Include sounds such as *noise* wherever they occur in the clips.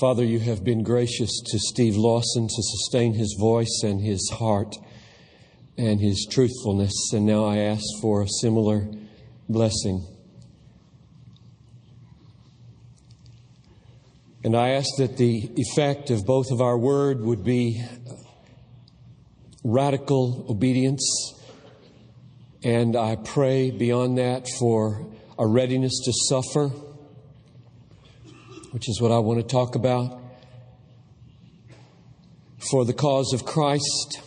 Father, you have been gracious to Steve Lawson to sustain his voice and his heart and his truthfulness. And now I ask for a similar blessing. And I ask that the effect of both of our word would be radical obedience. And I pray beyond that for a readiness to suffer which is what I want to talk about, for the cause of Christ,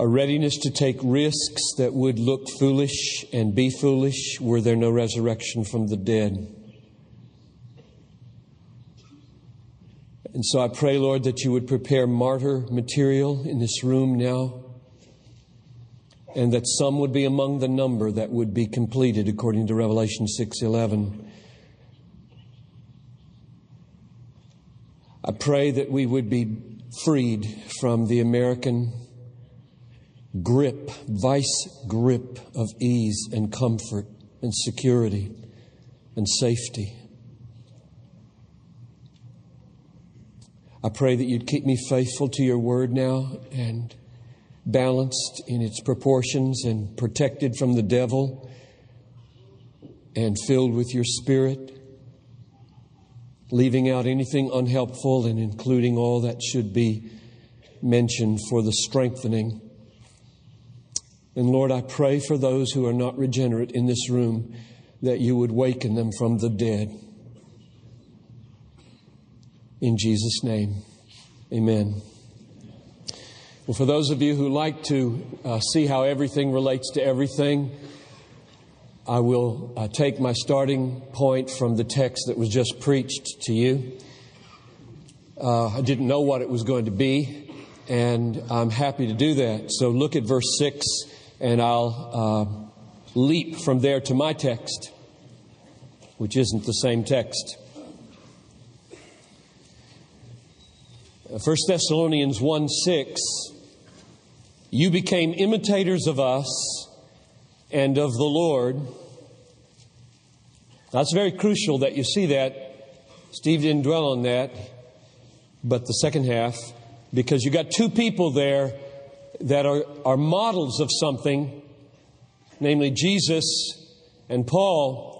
a readiness to take risks that would look foolish and be foolish were there no resurrection from the dead. And so I pray, Lord, that you would prepare martyr material in this room now, and that some would be among the number that would be completed according to Revelation 6:11. I pray that we would be freed from the American grip, vice grip of ease and comfort and security and safety. I pray that you'd keep me faithful to your word now and balanced in its proportions and protected from the devil and filled with your spirit leaving out anything unhelpful and including all that should be mentioned for the strengthening. And Lord, I pray for those who are not regenerate in this room that you would waken them from the dead. In Jesus' name, amen. Well, for those of you who like to uh, see how everything relates to everything, I will uh, take my starting point from the text that was just preached to you. Uh, I didn't know what it was going to be, and I'm happy to do that. So look at verse 6, and I'll uh, leap from there to my text, which isn't the same text. 1 uh, Thessalonians 1 6, you became imitators of us and of the Lord. That's very crucial that you see that. Steve didn't dwell on that, but the second half, because you got two people there that are, are models of something, namely Jesus and Paul.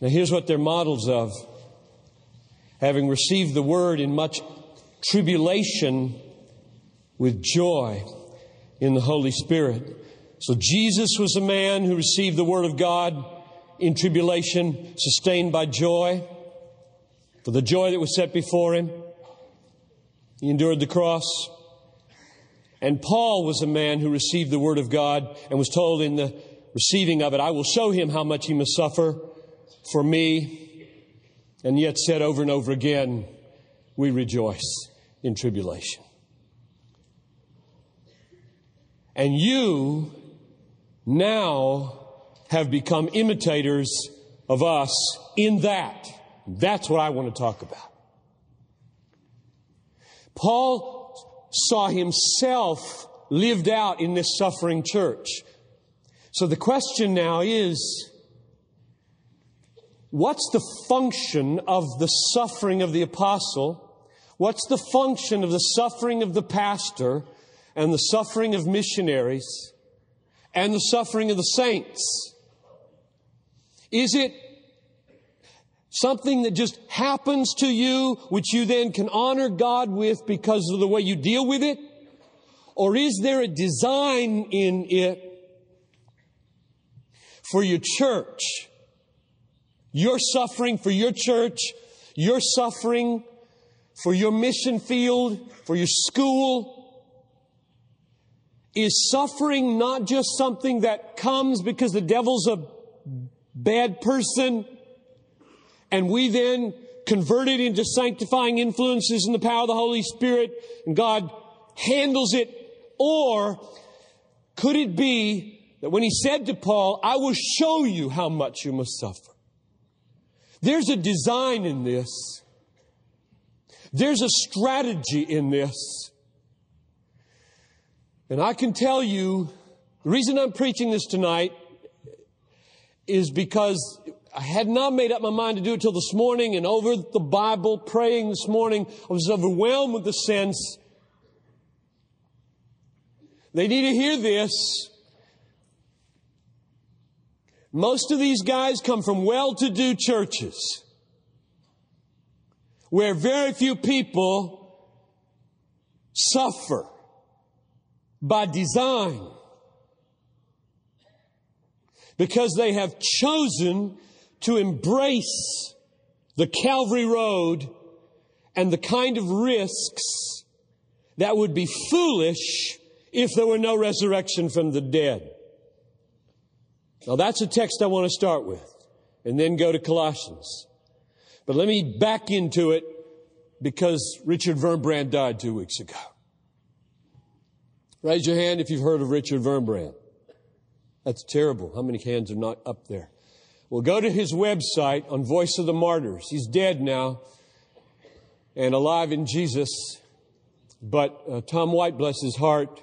Now, here's what they're models of. Having received the word in much tribulation with joy in the Holy Spirit. So Jesus was a man who received the Word of God in tribulation, sustained by joy, for the joy that was set before him. He endured the cross. And Paul was a man who received the Word of God and was told in the receiving of it, I will show him how much he must suffer for me. And yet said over and over again, we rejoice in tribulation. And you now have become imitators of us in that. That's what I want to talk about. Paul saw himself lived out in this suffering church. So the question now is, what's the function of the suffering of the apostle? What's the function of the suffering of the pastor and the suffering of missionaries? And the suffering of the saints? Is it something that just happens to you, which you then can honor God with because of the way you deal with it? Or is there a design in it for your church? Your suffering for your church, your suffering for your mission field, for your school, is suffering not just something that comes because the devil's a bad person and we then convert it into sanctifying influences in the power of the Holy Spirit and God handles it? Or could it be that when he said to Paul, I will show you how much you must suffer? There's a design in this. There's a strategy in this. And I can tell you, the reason I'm preaching this tonight is because I had not made up my mind to do it till this morning, and over the Bible, praying this morning, I was overwhelmed with the sense they need to hear this. Most of these guys come from well to do churches where very few people suffer by design because they have chosen to embrace the Calvary Road and the kind of risks that would be foolish if there were no resurrection from the dead. Now that's a text I want to start with and then go to Colossians. But let me back into it because Richard Wurmbrand died two weeks ago. Raise your hand if you've heard of Richard Wurmbrand. That's terrible. How many hands are not up there? Well, go to his website on Voice of the Martyrs. He's dead now and alive in Jesus. But uh, Tom White, bless his heart,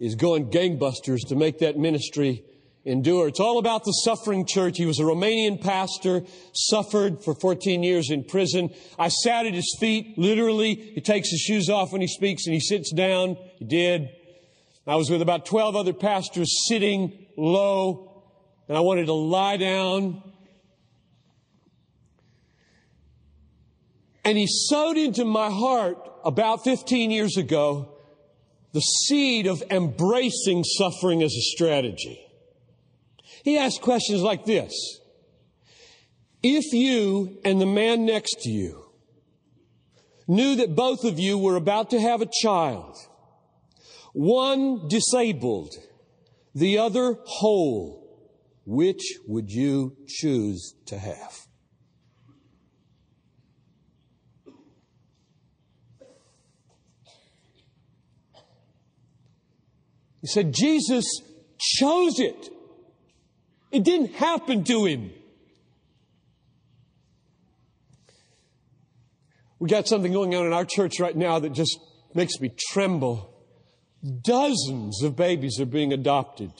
is going gangbusters to make that ministry endure. It's all about the suffering church. He was a Romanian pastor, suffered for 14 years in prison. I sat at his feet, literally. He takes his shoes off when he speaks and he sits down. He did. I was with about 12 other pastors sitting low, and I wanted to lie down. And he sowed into my heart about 15 years ago the seed of embracing suffering as a strategy. He asked questions like this. If you and the man next to you knew that both of you were about to have a child, one disabled, the other whole, which would you choose to have? He said Jesus chose it. It didn't happen to him. We got something going on in our church right now that just makes me tremble. Dozens of babies are being adopted.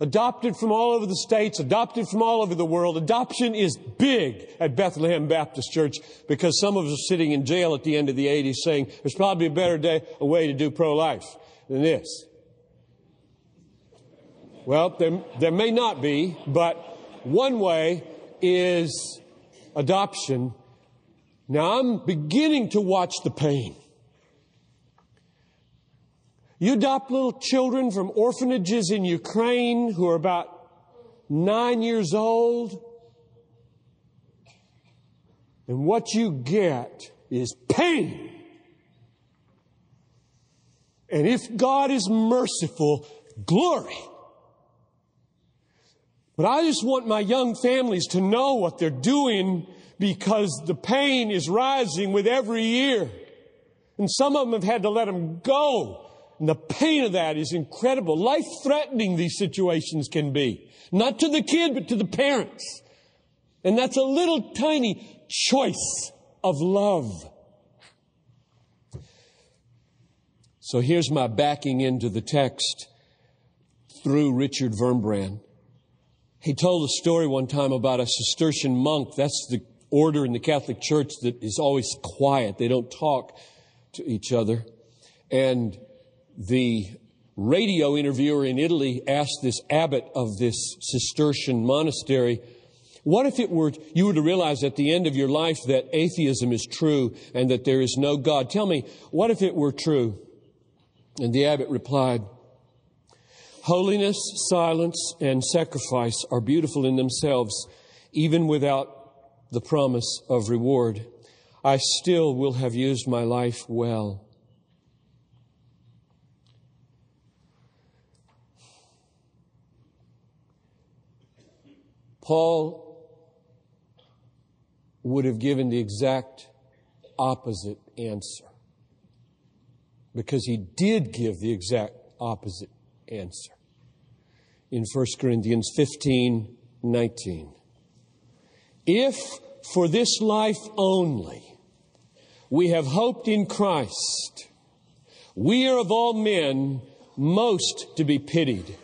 Adopted from all over the states, adopted from all over the world. Adoption is big at Bethlehem Baptist Church because some of us are sitting in jail at the end of the 80s saying there's probably a better day, a way to do pro-life than this. Well, there, there may not be, but one way is adoption. Now I'm beginning to watch the pain. You adopt little children from orphanages in Ukraine who are about nine years old. And what you get is pain. And if God is merciful, glory. But I just want my young families to know what they're doing because the pain is rising with every year. And some of them have had to let them go. And the pain of that is incredible. Life threatening these situations can be. Not to the kid, but to the parents. And that's a little tiny choice of love. So here's my backing into the text through Richard Wurmbrand. He told a story one time about a Cistercian monk. That's the order in the Catholic Church that is always quiet. They don't talk to each other. And the radio interviewer in Italy asked this abbot of this Cistercian monastery, what if it were, you were to realize at the end of your life that atheism is true and that there is no God? Tell me, what if it were true? And the abbot replied, Holiness, silence, and sacrifice are beautiful in themselves, even without the promise of reward. I still will have used my life well. Paul would have given the exact opposite answer because he did give the exact opposite answer in 1 Corinthians 15 19. If for this life only we have hoped in Christ, we are of all men most to be pitied.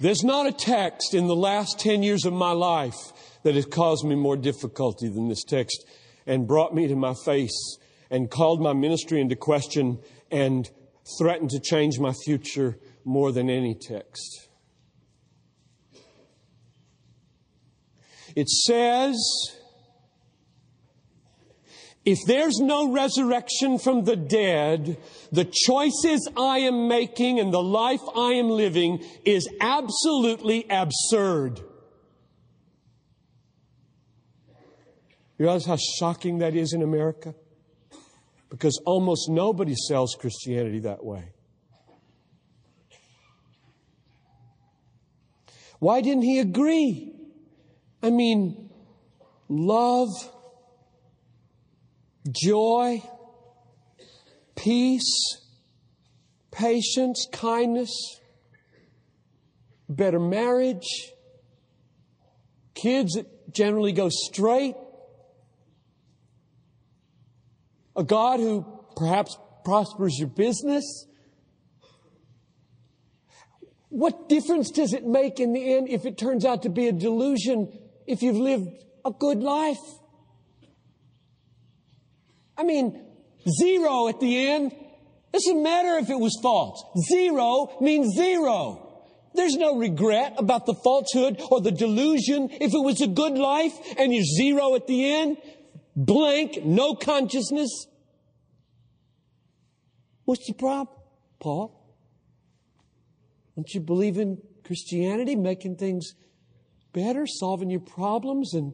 There's not a text in the last 10 years of my life that has caused me more difficulty than this text and brought me to my face and called my ministry into question and threatened to change my future more than any text. It says, if there's no resurrection from the dead, the choices I am making and the life I am living is absolutely absurd. You realize how shocking that is in America? Because almost nobody sells Christianity that way. Why didn't he agree? I mean, love, joy, peace, patience, kindness, better marriage, kids that generally go straight, a God who perhaps prospers your business. What difference does it make in the end if it turns out to be a delusion if you've lived a good life? I mean, zero at the end. Doesn't matter if it was false. Zero means zero. There's no regret about the falsehood or the delusion. If it was a good life and you're zero at the end, blank, no consciousness. What's the problem, Paul? Don't you believe in Christianity, making things better, solving your problems, and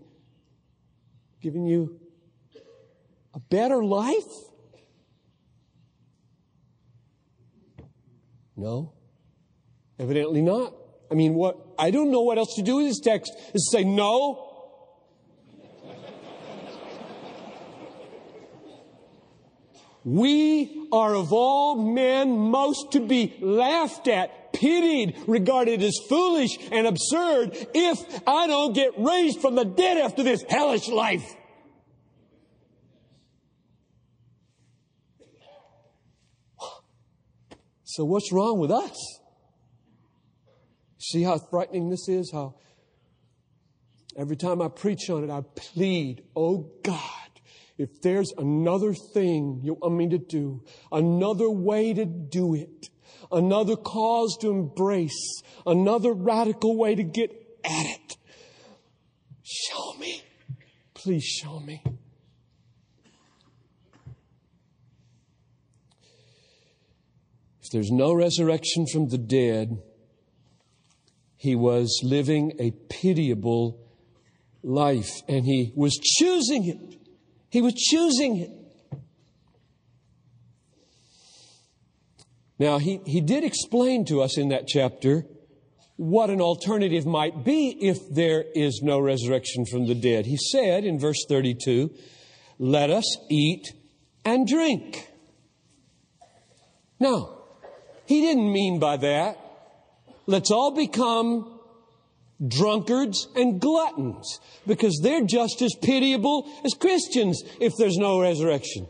giving you a better life? No. Evidently not. I mean, what, I don't know what else to do with this text is say no. We are of all men most to be laughed at, pitied, regarded as foolish and absurd if I don't get raised from the dead after this hellish life. So what's wrong with us? See how frightening this is? How every time I preach on it, I plead, oh God, if there's another thing you want me to do, another way to do it, another cause to embrace, another radical way to get at it, show me. Please show me. There's no resurrection from the dead, he was living a pitiable life and he was choosing it. He was choosing it. Now, he, he did explain to us in that chapter what an alternative might be if there is no resurrection from the dead. He said in verse 32, let us eat and drink. Now, he didn't mean by that, let's all become drunkards and gluttons because they're just as pitiable as Christians if there's no resurrection.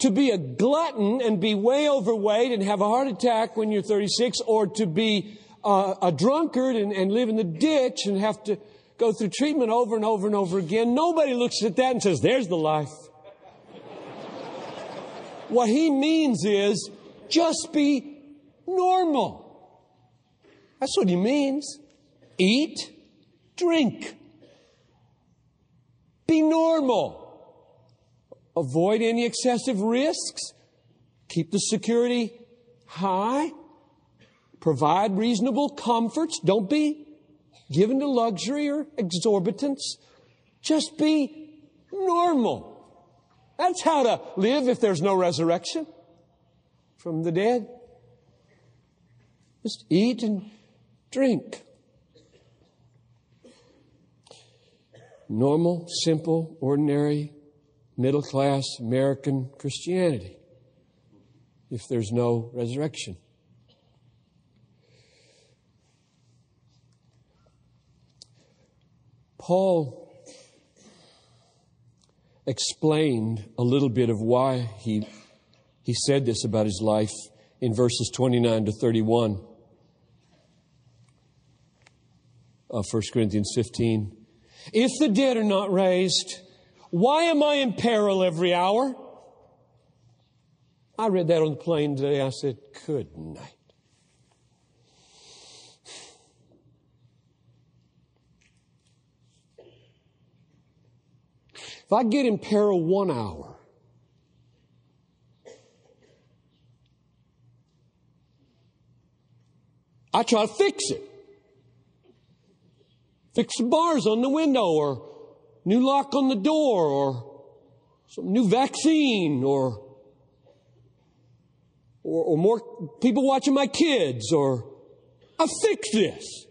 To be a glutton and be way overweight and have a heart attack when you're 36 or to be uh, a drunkard and, and live in the ditch and have to go through treatment over and over and over again, nobody looks at that and says, there's the life. *laughs* what he means is just be normal. That's what he means. Eat, drink. Be normal. Avoid any excessive risks. Keep the security high. Provide reasonable comforts. Don't be given to luxury or exorbitance. Just be normal. That's how to live if there's no resurrection from the dead. Just eat and drink. normal, simple, ordinary, middle class American Christianity if there's no resurrection. Paul explained a little bit of why he, he said this about his life in verses 29 to 31. of 1 Corinthians 15. If the dead are not raised, why am I in peril every hour? I read that on the plane today. I said, Good night. If I get in peril one hour, I try to fix it. Fix the bars on the window or new lock on the door or some new vaccine or, or, or more people watching my kids or I fix this.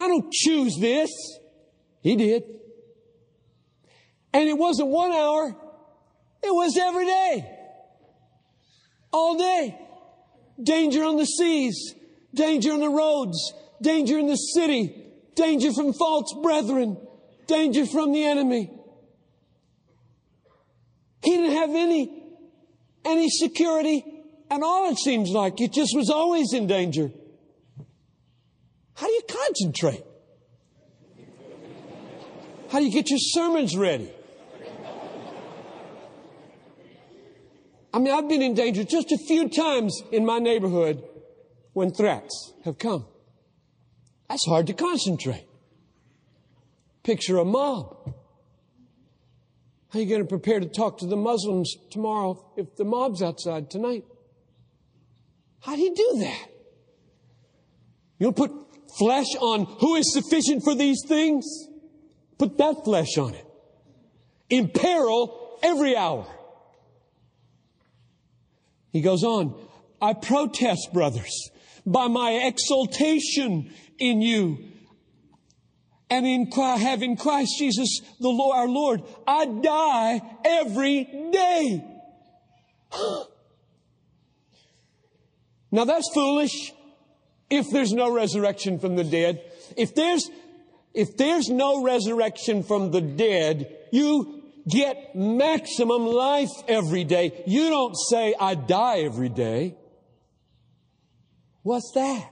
I don't choose this. He did. And it wasn't one hour. It was every day. All day. Danger on the seas. Danger on the roads danger in the city, danger from false brethren, danger from the enemy. He didn't have any, any security at all, it seems like. It just was always in danger. How do you concentrate? How do you get your sermons ready? I mean, I've been in danger just a few times in my neighborhood when threats have come. That's hard to concentrate. Picture a mob. How are you going to prepare to talk to the Muslims tomorrow if the mob's outside tonight? How do you do that? You don't put flesh on who is sufficient for these things? Put that flesh on it. In peril every hour. He goes on, I protest, brothers, by my exaltation in you. And in having Christ Jesus, the Lord, our Lord, I die every day. *gasps* now that's foolish. If there's no resurrection from the dead, if there's, if there's no resurrection from the dead, you get maximum life every day. You don't say, I die every day. What's that?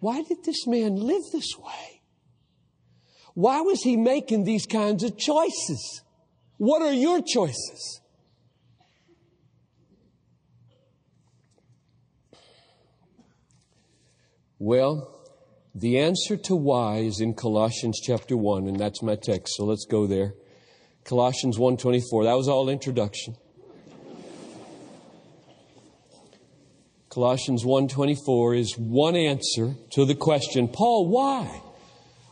Why did this man live this way? Why was he making these kinds of choices? What are your choices? Well, the answer to why is in Colossians chapter 1 and that's my text. So let's go there. Colossians 1:24. That was all introduction. Colossians 1:24 is one answer to the question, Paul, why?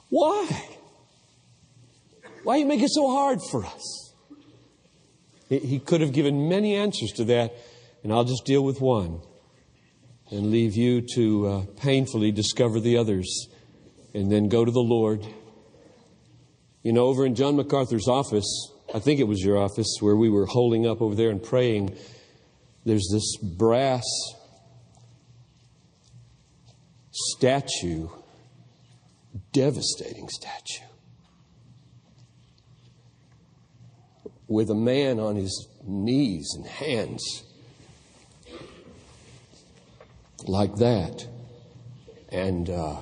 Why? Why you make it so hard for us? He could have given many answers to that, and I'll just deal with one and leave you to uh, painfully discover the others and then go to the Lord. You know, over in John MacArthur's office, I think it was your office where we were holding up over there and praying, there's this brass statue, devastating statue, with a man on his knees and hands like that. And uh,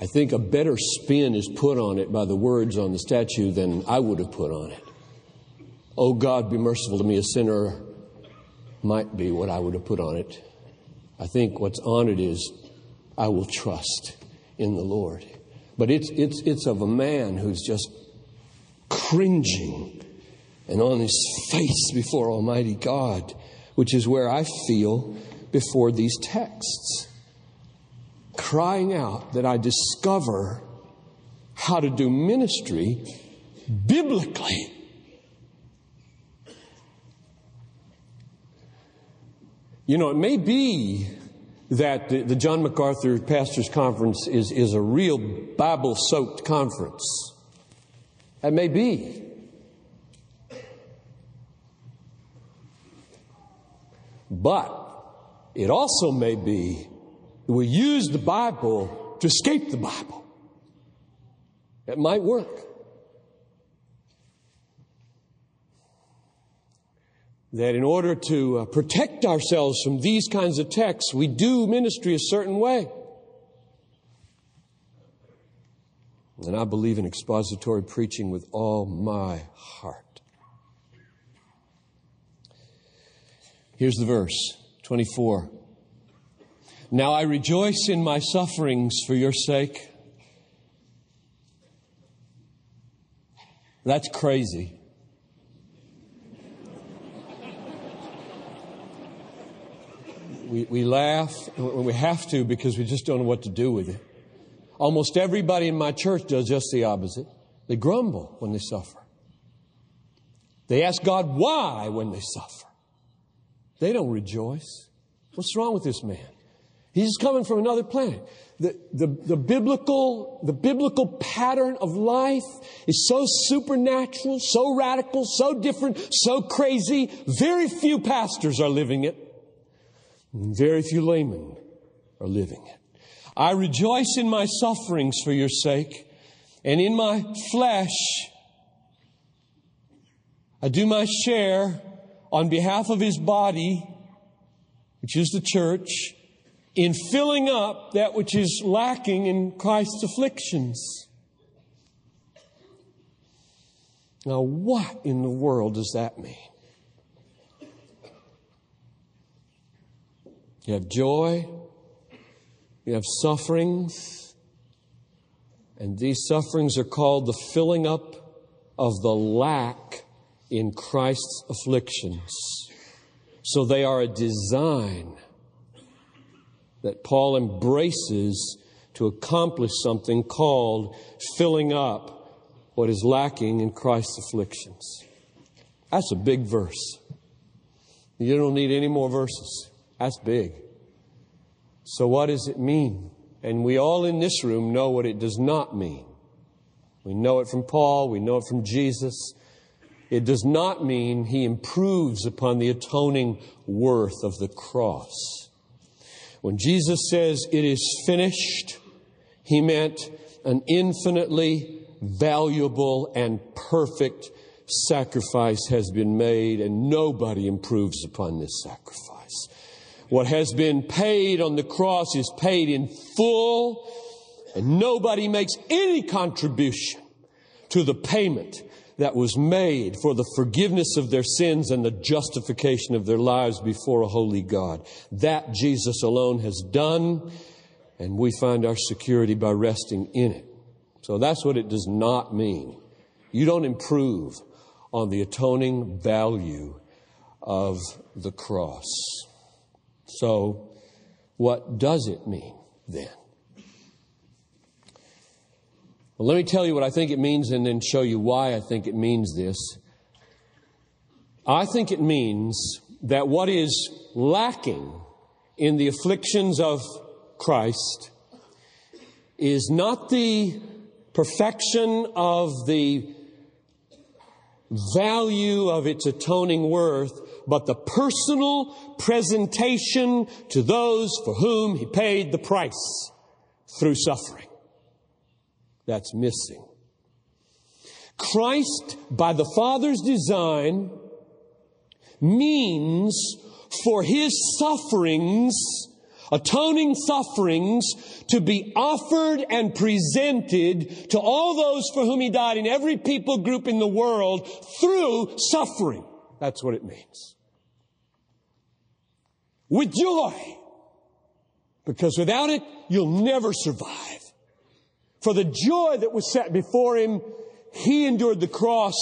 I think a better spin is put on it by the words on the statue than I would have put on it. Oh God, be merciful to me, a sinner, might be what I would have put on it. I think what's on it is I will trust in the Lord. But it's, it's, it's of a man who's just cringing and on his *laughs* face before Almighty God, which is where I feel before these texts. Crying out that I discover how to do ministry biblically. You know, it may be that the, the John MacArthur Pastors Conference is, is a real Bible soaked conference. That may be. But it also may be that we use the Bible to escape the Bible. It might work. that in order to uh, protect ourselves from these kinds of texts, we do ministry a certain way. And I believe in expository preaching with all my heart. Here's the verse 24. Now I rejoice in my sufferings for your sake. That's crazy. We, we laugh when we have to because we just don't know what to do with it. Almost everybody in my church does just the opposite. They grumble when they suffer. They ask God why when they suffer. They don't rejoice. What's wrong with this man? He's coming from another planet. The, the, the, biblical, the biblical pattern of life is so supernatural, so radical, so different, so crazy. Very few pastors are living it. Very few laymen are living it. I rejoice in my sufferings for your sake, and in my flesh, I do my share on behalf of his body, which is the church, in filling up that which is lacking in Christ's afflictions. Now, what in the world does that mean? You have joy, you have sufferings, and these sufferings are called the filling up of the lack in Christ's afflictions. So they are a design that Paul embraces to accomplish something called filling up what is lacking in Christ's afflictions. That's a big verse. You don't need any more verses. That's big. So, what does it mean? And we all in this room know what it does not mean. We know it from Paul, we know it from Jesus. It does not mean he improves upon the atoning worth of the cross. When Jesus says it is finished, he meant an infinitely valuable and perfect sacrifice has been made, and nobody improves upon this sacrifice. What has been paid on the cross is paid in full, and nobody makes any contribution to the payment that was made for the forgiveness of their sins and the justification of their lives before a holy God. That Jesus alone has done, and we find our security by resting in it. So that's what it does not mean. You don't improve on the atoning value of the cross. So, what does it mean then? Well, let me tell you what I think it means and then show you why I think it means this. I think it means that what is lacking in the afflictions of Christ is not the perfection of the value of its atoning worth, but the personal presentation to those for whom he paid the price through suffering. That's missing. Christ, by the Father's design, means for his sufferings, atoning sufferings, to be offered and presented to all those for whom he died in every people group in the world through suffering. That's what it means with joy. Because without it, you'll never survive. For the joy that was set before him, he endured the cross.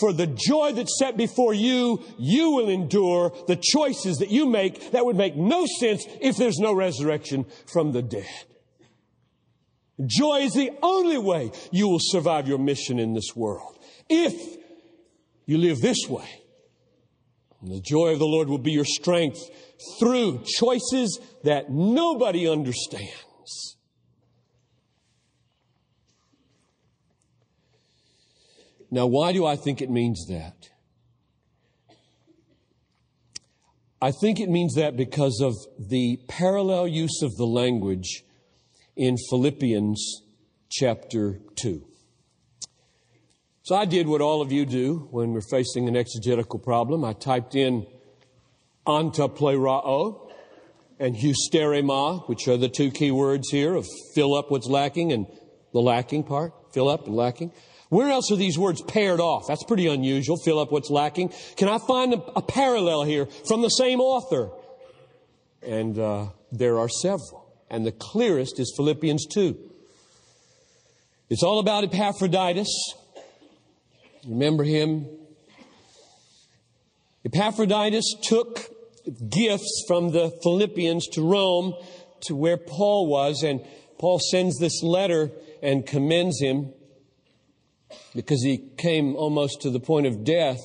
For the joy that's set before you, you will endure the choices that you make that would make no sense if there's no resurrection from the dead. Joy is the only way you will survive your mission in this world. If you live this way, and the joy of the Lord will be your strength through choices that nobody understands. Now, why do I think it means that? I think it means that because of the parallel use of the language in Philippians chapter 2. So I did what all of you do when we're facing an exegetical problem. I typed in antaplerao and hysterema, which are the two key words here of fill up what's lacking and the lacking part, fill up and lacking. Where else are these words paired off? That's pretty unusual. Fill up what's lacking. Can I find a, a parallel here from the same author? And uh, there are several. And the clearest is Philippians 2. It's all about Epaphroditus. Remember him? Epaphroditus took gifts from the Philippians to Rome to where Paul was, and Paul sends this letter and commends him because he came almost to the point of death,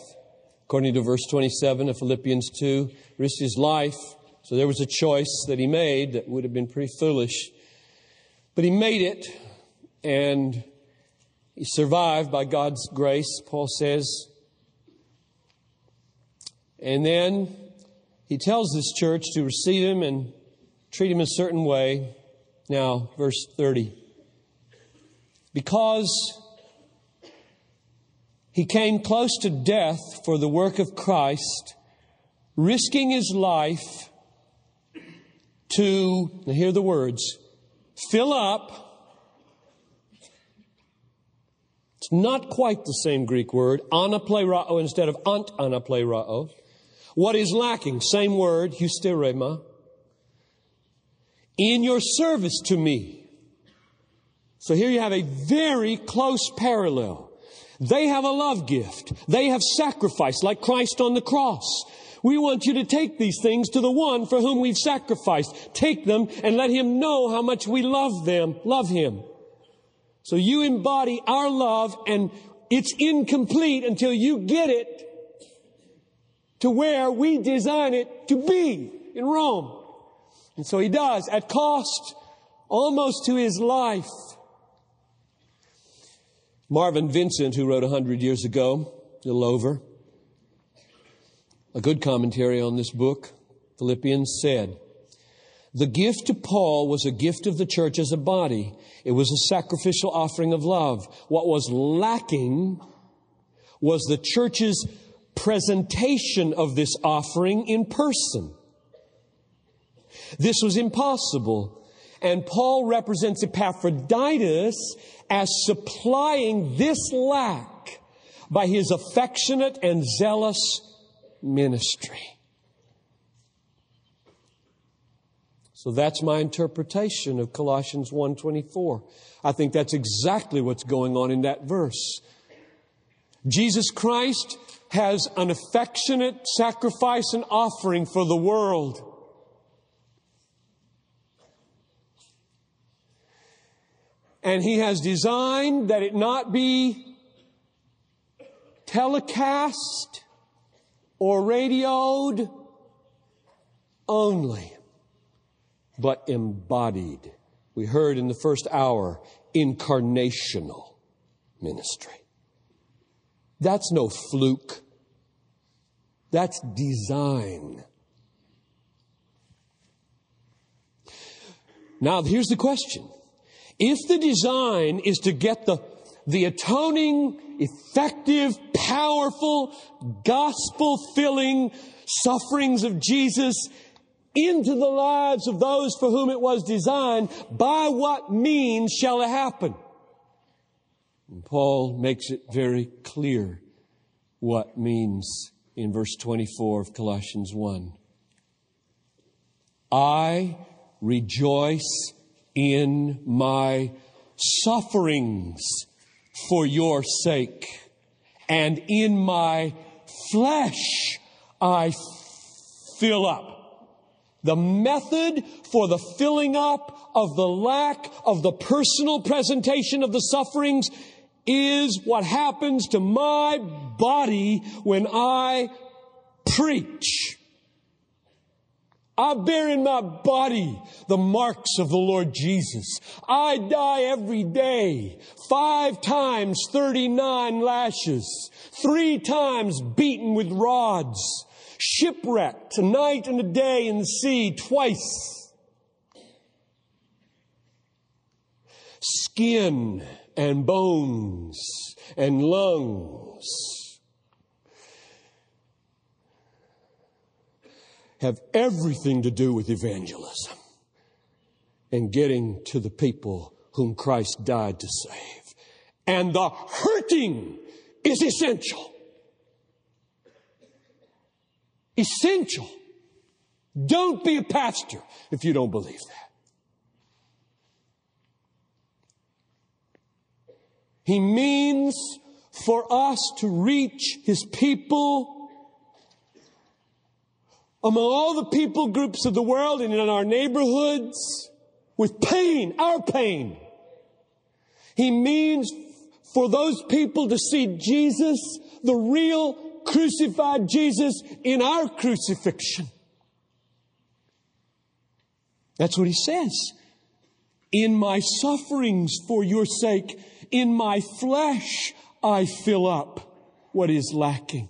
according to verse 27 of Philippians 2, risked his life. So there was a choice that he made that would have been pretty foolish. But he made it, and he survived by God's grace, Paul says. And then he tells this church to receive him and treat him a certain way. Now, verse 30. Because he came close to death for the work of Christ, risking his life to, now hear the words, fill up. It's not quite the same Greek word, anaplerao instead of ant anaplerao. What is lacking? Same word, hysterema. In your service to me. So here you have a very close parallel. They have a love gift. They have sacrificed like Christ on the cross. We want you to take these things to the one for whom we've sacrificed. Take them and let him know how much we love them, love him. So you embody our love and it's incomplete until you get it to where we design it to be in Rome. And so he does at cost almost to his life. Marvin Vincent, who wrote a hundred years ago, a little over, a good commentary on this book, Philippians said, the gift to Paul was a gift of the church as a body. It was a sacrificial offering of love. What was lacking was the church's presentation of this offering in person. This was impossible. And Paul represents Epaphroditus as supplying this lack by his affectionate and zealous ministry. So that's my interpretation of Colossians 1:24. I think that's exactly what's going on in that verse. Jesus Christ has an affectionate sacrifice and offering for the world. And he has designed that it not be telecast or radioed only, but embodied. We heard in the first hour, incarnational ministry. That's no fluke. That's design. Now, here's the question. If the design is to get the, the atoning, effective, powerful, gospel filling sufferings of Jesus into the lives of those for whom it was designed, by what means shall it happen? And Paul makes it very clear what means in verse 24 of Colossians 1. I rejoice in my sufferings for your sake, and in my flesh I fill up. The method for the filling up of the lack of the personal presentation of the sufferings is what happens to my body when I preach. I bear in my body the marks of the Lord Jesus. I die every day, five times 39 lashes, three times beaten with rods, shipwrecked a night and a day in the sea twice. Skin and bones and lungs have everything to do with evangelism and getting to the people whom Christ died to save. And the hurting is essential. Essential. Don't be a pastor if you don't believe that. He means for us to reach His people among all the people groups of the world and in our neighborhoods with pain, our pain. He means for those people to see Jesus, the real crucified Jesus in our crucifixion. That's what he says. In my sufferings for your sake, in my flesh, I fill up what is lacking.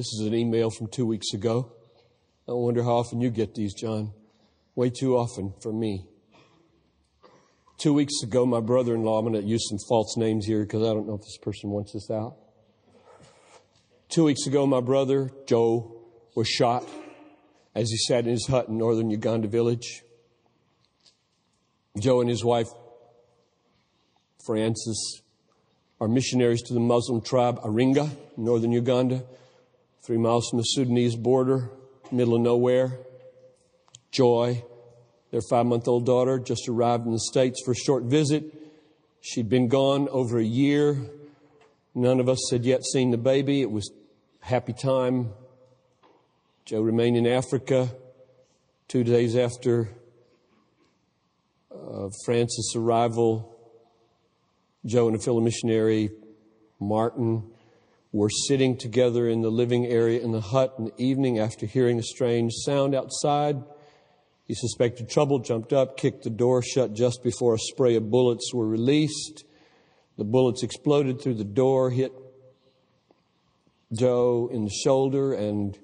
This is an email from two weeks ago. I wonder how often you get these, John. Way too often for me. Two weeks ago, my brother in law, I'm going to use some false names here because I don't know if this person wants this out. Two weeks ago, my brother, Joe, was shot as he sat in his hut in northern Uganda village. Joe and his wife, Francis, are missionaries to the Muslim tribe Aringa, northern Uganda, three miles from the Sudanese border, middle of nowhere. Joy, their five month old daughter, just arrived in the States for a short visit. She'd been gone over a year. None of us had yet seen the baby. It was happy time. Joe remained in Africa. Two days after uh, Francis' arrival, Joe and a fellow missionary, Martin, were sitting together in the living area in the hut in the evening after hearing a strange sound outside. He suspected trouble, jumped up, kicked the door shut just before a spray of bullets were released. The bullets exploded through the door, hit Joe in the shoulder and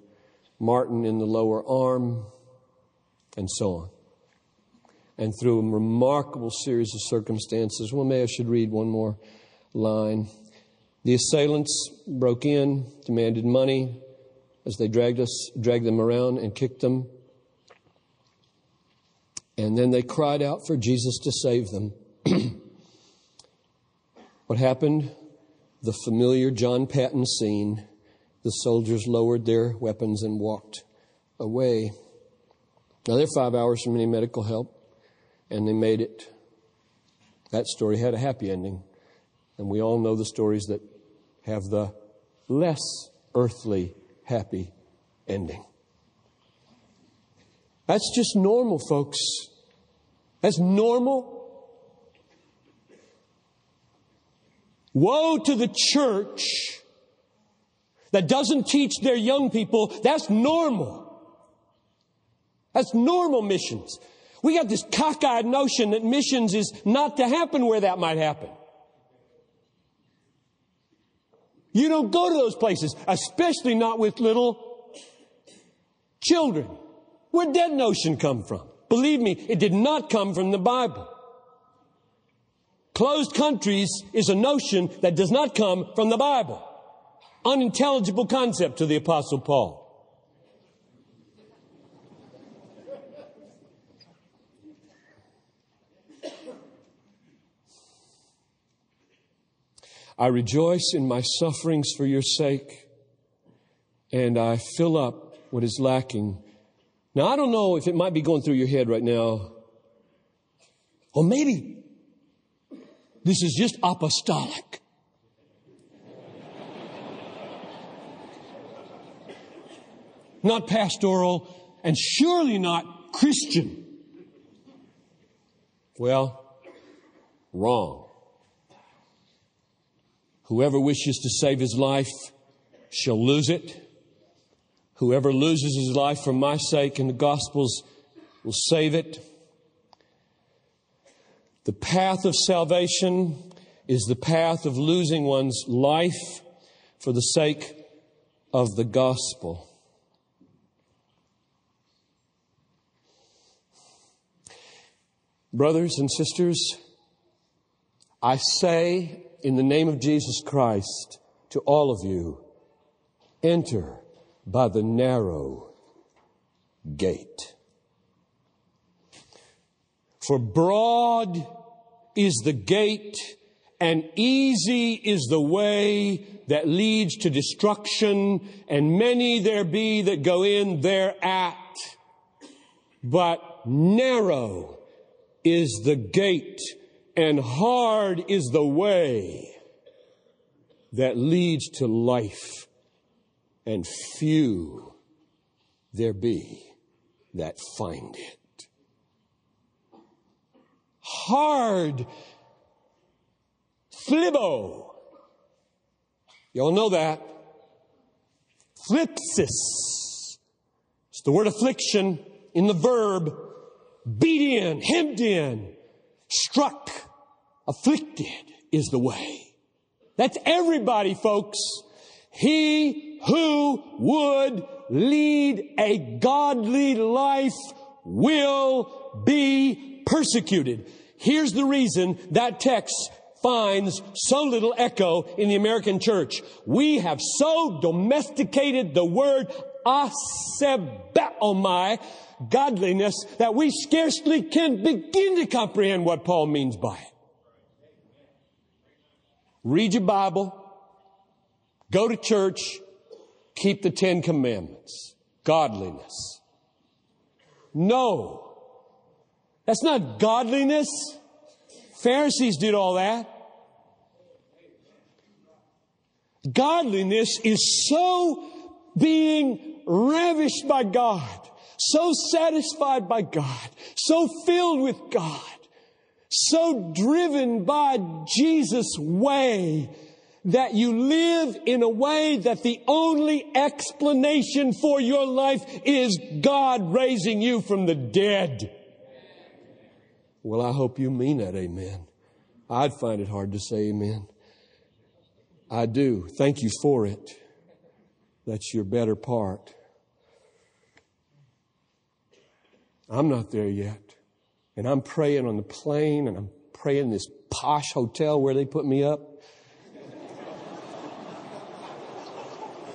Martin in the lower arm, and so on. And through a remarkable series of circumstances, well, maybe I should read one more line. The assailants broke in, demanded money as they dragged us, dragged them around and kicked them. And then they cried out for Jesus to save them. *clears throat* what happened? The familiar John Paton scene. The soldiers lowered their weapons and walked away. Now they're five hours from any medical help, and they made it. That story had a happy ending. And we all know the stories that have the less earthly happy ending. That's just normal, folks. That's normal. Woe to the church that doesn't teach their young people that's normal. That's normal missions. We got this cockeyed notion that missions is not to happen where that might happen. You don't go to those places, especially not with little children. Where'd that notion come from? Believe me, it did not come from the Bible. Closed countries is a notion that does not come from the Bible. Unintelligible concept to the Apostle Paul. I rejoice in my sufferings for your sake, and I fill up what is lacking. Now, I don't know if it might be going through your head right now, or maybe this is just apostolic. not pastoral, and surely not Christian. Well, wrong. Whoever wishes to save his life shall lose it. Whoever loses his life for my sake and the gospel's will save it. The path of salvation is the path of losing one's life for the sake of the gospel. Brothers and sisters, I say in the name of Jesus Christ to all of you, enter by the narrow gate. For broad is the gate and easy is the way that leads to destruction and many there be that go in thereat. But narrow is the gate and hard is the way that leads to life and few there be that find it. Hard. Thlibo. Y'all know that. Thlipsis. It's the word affliction in the verb beat in, hemmed in, struck, afflicted is the way. That's everybody, folks. He who would lead a godly life will be persecuted. Here's the reason that text finds so little echo in the American church. We have so domesticated the word asebeomai, godliness, that we scarcely can begin to comprehend what Paul means by it. Read your Bible, go to church, keep the Ten Commandments. Godliness. No. That's not godliness. Pharisees did all that. Godliness is so being ravished by God, so satisfied by God, so filled with God, so driven by Jesus' way that you live in a way that the only explanation for your life is God raising you from the dead. Well, I hope you mean that, amen. I'd find it hard to say amen. I do. Thank you for it. That's your better part. I'm not there yet. And I'm praying on the plane and I'm praying in this posh hotel where they put me up.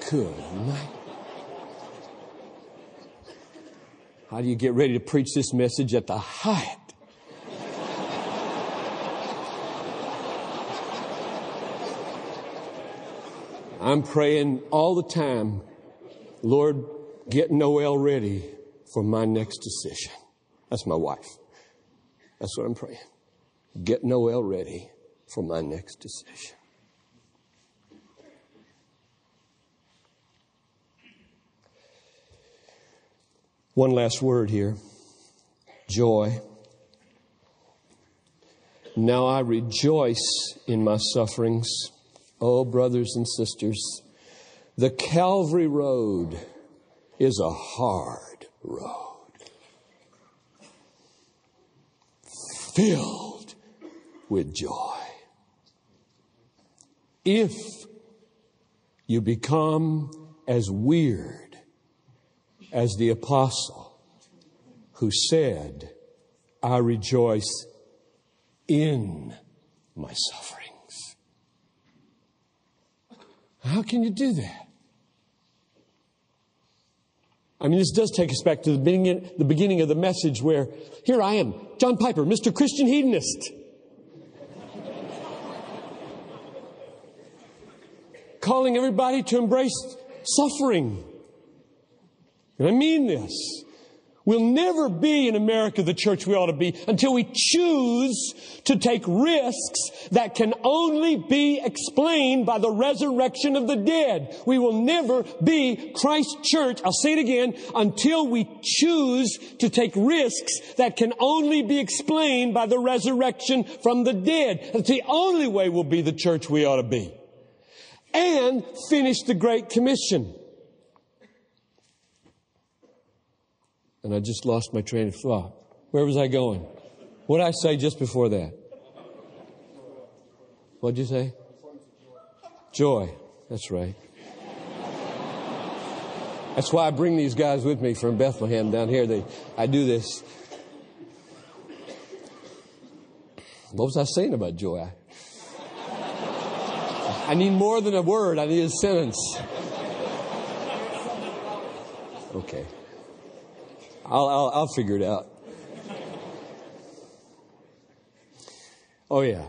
Good night. How do you get ready to preach this message at the Hyatt? I'm praying all the time, Lord, get Noel ready for my next decision. That's my wife. That's what I'm praying. Get Noel ready for my next decision. One last word here joy. Now I rejoice in my sufferings Oh, brothers and sisters, the Calvary Road is a hard road. Filled with joy. If you become as weird as the apostle who said, I rejoice in my sufferings. How can you do that? I mean, this does take us back to the beginning, the beginning of the message where here I am, John Piper, Mr. Christian Hedonist. *laughs* calling everybody to embrace suffering. And I mean this. We'll never be in America the church we ought to be until we choose to take risks that can only be explained by the resurrection of the dead. We will never be Christ Church, I'll say it again, until we choose to take risks that can only be explained by the resurrection from the dead. That's the only way we'll be the church we ought to be. And finish the Great Commission. And I just lost my train of thought. Where was I going? What did I say just before that? What'd you say? Joy. That's right. That's why I bring these guys with me from Bethlehem down here. They, I do this. What was I saying about joy? I need more than a word, I need a sentence. Okay. I'll, I'll, I'll figure it out. Oh, yeah.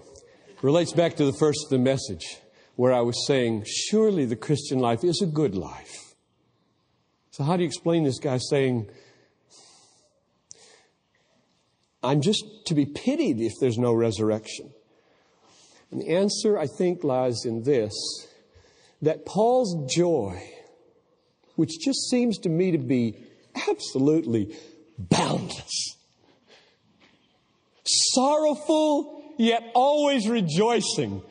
Relates back to the first the message where I was saying, surely the Christian life is a good life. So, how do you explain this guy saying, I'm just to be pitied if there's no resurrection? And the answer, I think, lies in this that Paul's joy, which just seems to me to be absolutely boundless, sorrowful, yet always rejoicing.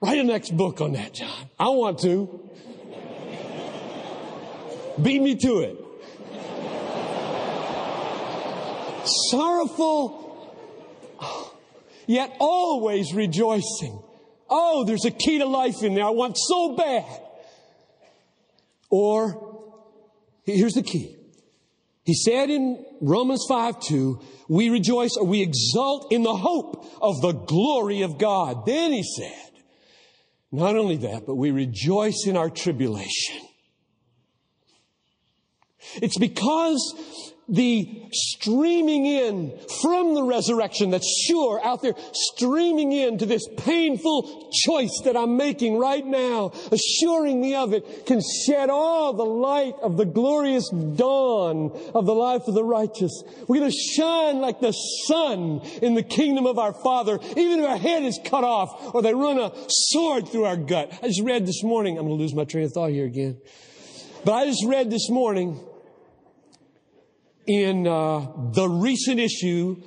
Write a next book on that, John. I want to. Beat me to it. Sorrowful, yet always rejoicing. Oh, there's a key to life in there. I want so bad. Or, here's the key. He said in Romans 5 2, we rejoice or we exult in the hope of the glory of God. Then he said, not only that, but we rejoice in our tribulation. It's because the streaming in from the resurrection that's sure out there, streaming in to this painful choice that I'm making right now, assuring me of it, can shed all the light of the glorious dawn of the life of the righteous. We're going to shine like the sun in the kingdom of our Father, even if our head is cut off or they run a sword through our gut. I just read this morning, I'm going to lose my train of thought here again. But I just read this morning in uh, the recent issue,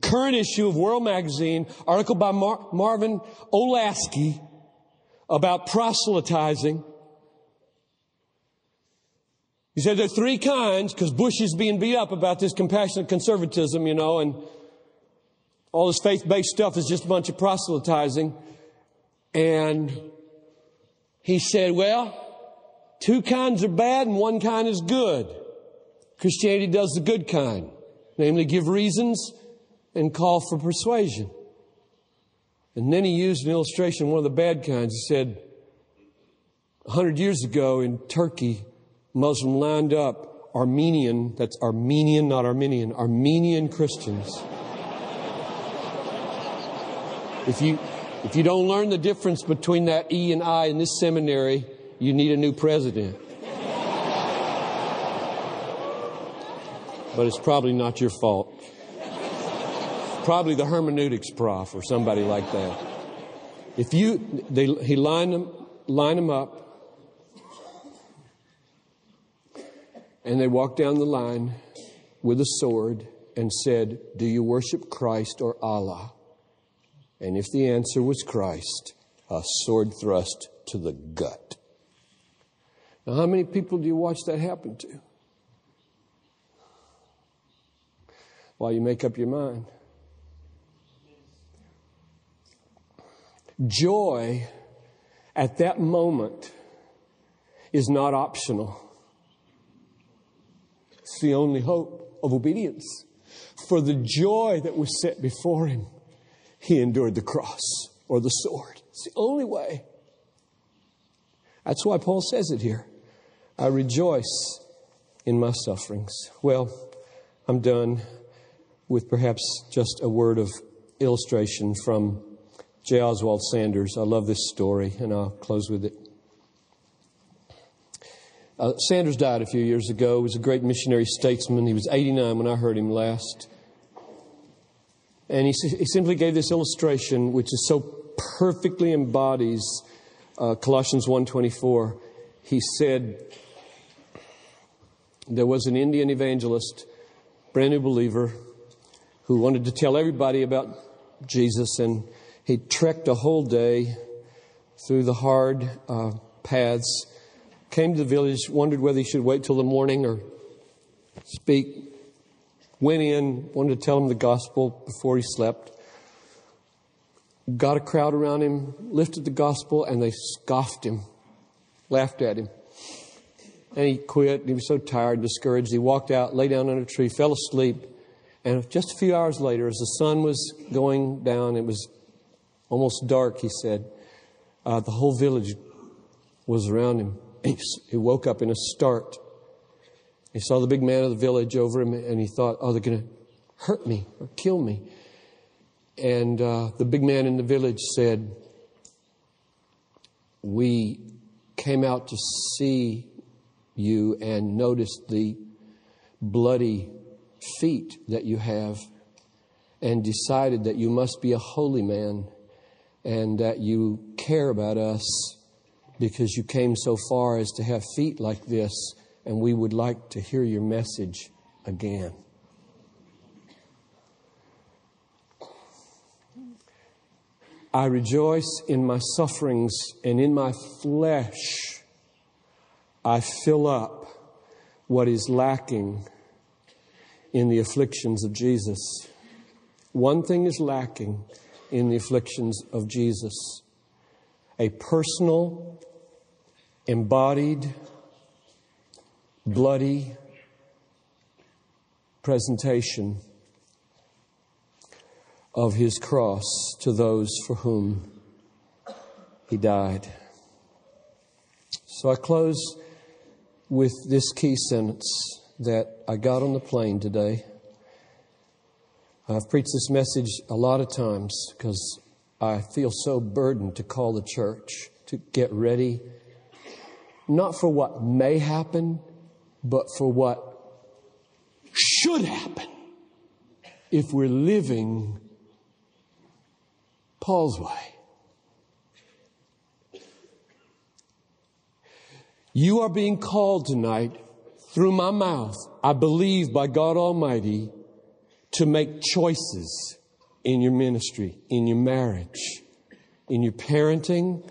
current issue of World Magazine, article by Mar- Marvin Olasky about proselytizing. He said there are three kinds because Bush is being beat up about this compassionate conservatism, you know, and all this faith based stuff is just a bunch of proselytizing. And he said, well, two kinds are bad and one kind is good. Christianity does the good kind, namely give reasons and call for persuasion. And then he used an illustration, one of the bad kinds. He said, a hundred years ago in Turkey, Muslim lined up Armenian, that's Armenian, not Arminian, Armenian Christians. if you, if you don't learn the difference between that E and I in this seminary, you need a new president. But it's probably not your fault. Probably the hermeneutics prof or somebody like that. If you, they, he lined them, line them up, and they walked down the line with a sword and said, Do you worship Christ or Allah? And if the answer was Christ, a sword thrust to the gut. Now, how many people do you watch that happen to? While you make up your mind. Joy at that moment is not optional. It's the only hope of obedience. For the joy that was set before him, he endured the cross or the sword. It's the only way. That's why Paul says it here. I rejoice in my sufferings. Well, I'm done with perhaps just a word of illustration from J. Oswald Sanders. I love this story, and I'll close with it. Uh, Sanders died a few years ago. He was a great missionary statesman. He was 89 when I heard him last. And he, he simply gave this illustration, which is so perfectly embodies uh, Colossians 1.24. He said, there was an Indian evangelist, brand new believer, who wanted to tell everybody about Jesus, and he trekked a whole day through the hard uh, paths, came to the village, wondered whether he should wait till the morning or speak, went in, wanted to tell him the gospel before he slept, got a crowd around him, lifted the gospel, and they scoffed him, laughed at him. And he quit. He was so tired, discouraged. He walked out, lay down under a tree, fell asleep. And just a few hours later, as the sun was going down, it was almost dark, he said, uh, the whole village was around him. *clears throat* He woke up in a start. He saw the big man of the village over him, and he thought, oh, they're going to hurt me or kill me. And uh, the big man in the village said, We came out to see you and noticed the bloody feet that you have and decided that you must be a holy man and that you care about us because you came so far as to have feet like this, and we would like to hear your message again. I rejoice in my sufferings, and in my flesh I fill up what is lacking in the afflictions of Jesus. One thing is lacking in the afflictions of Jesus a personal, embodied, bloody presentation of his cross to those for whom he died. So I close with this key sentence that I got on the plane today. I've preached this message a lot of times because I feel so burdened to call the church to get ready, not for what may happen, but for what should happen if we're living Paul's way. You are being called tonight through my mouth, I believe by God Almighty, to make choices in your ministry, in your marriage, in your parenting,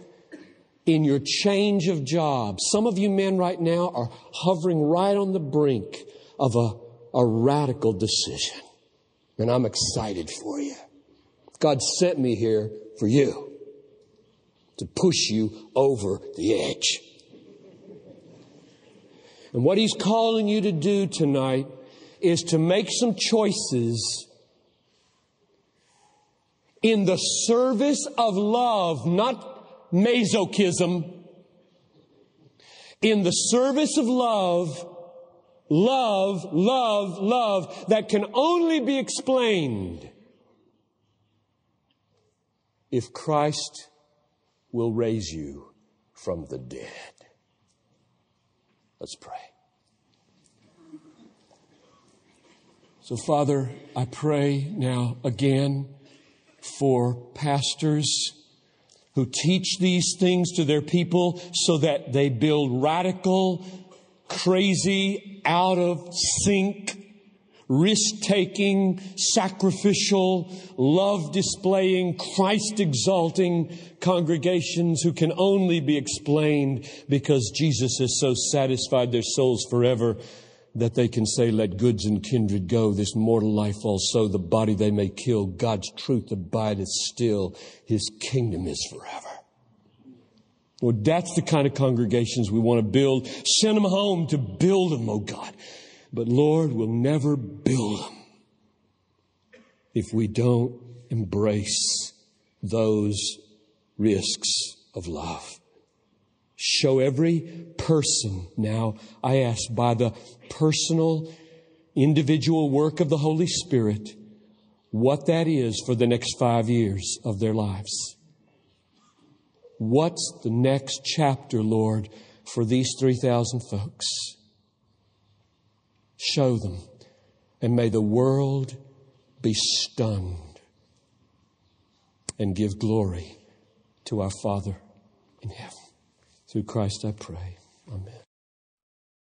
in your change of job. Some of you men right now are hovering right on the brink of a, a radical decision. And I'm excited for you. God sent me here for you to push you over the edge. And what He's calling you to do tonight is to make some choices in the service of love, not masochism. In the service of love, love, love, love that can only be explained if Christ will raise you from the dead. Let's pray. So, Father, I pray now again for pastors who teach these things to their people so that they build radical, crazy, out of sync risk taking, sacrificial, love displaying, Christ exalting congregations who can only be explained because Jesus has so satisfied their souls forever that they can say, let goods and kindred go, this mortal life also, the body they may kill, God's truth abideth still, his kingdom is forever. Well, that's the kind of congregations we want to build. Send them home to build them, oh God. But Lord, we'll never build them if we don't embrace those risks of love. Show every person now, I ask, by the personal, individual work of the Holy Spirit, what that is for the next five years of their lives. What's the next chapter, Lord, for these 3,000 folks? Show them. And may the world be stunned and give glory to our Father in heaven. Through Christ I pray. Amen.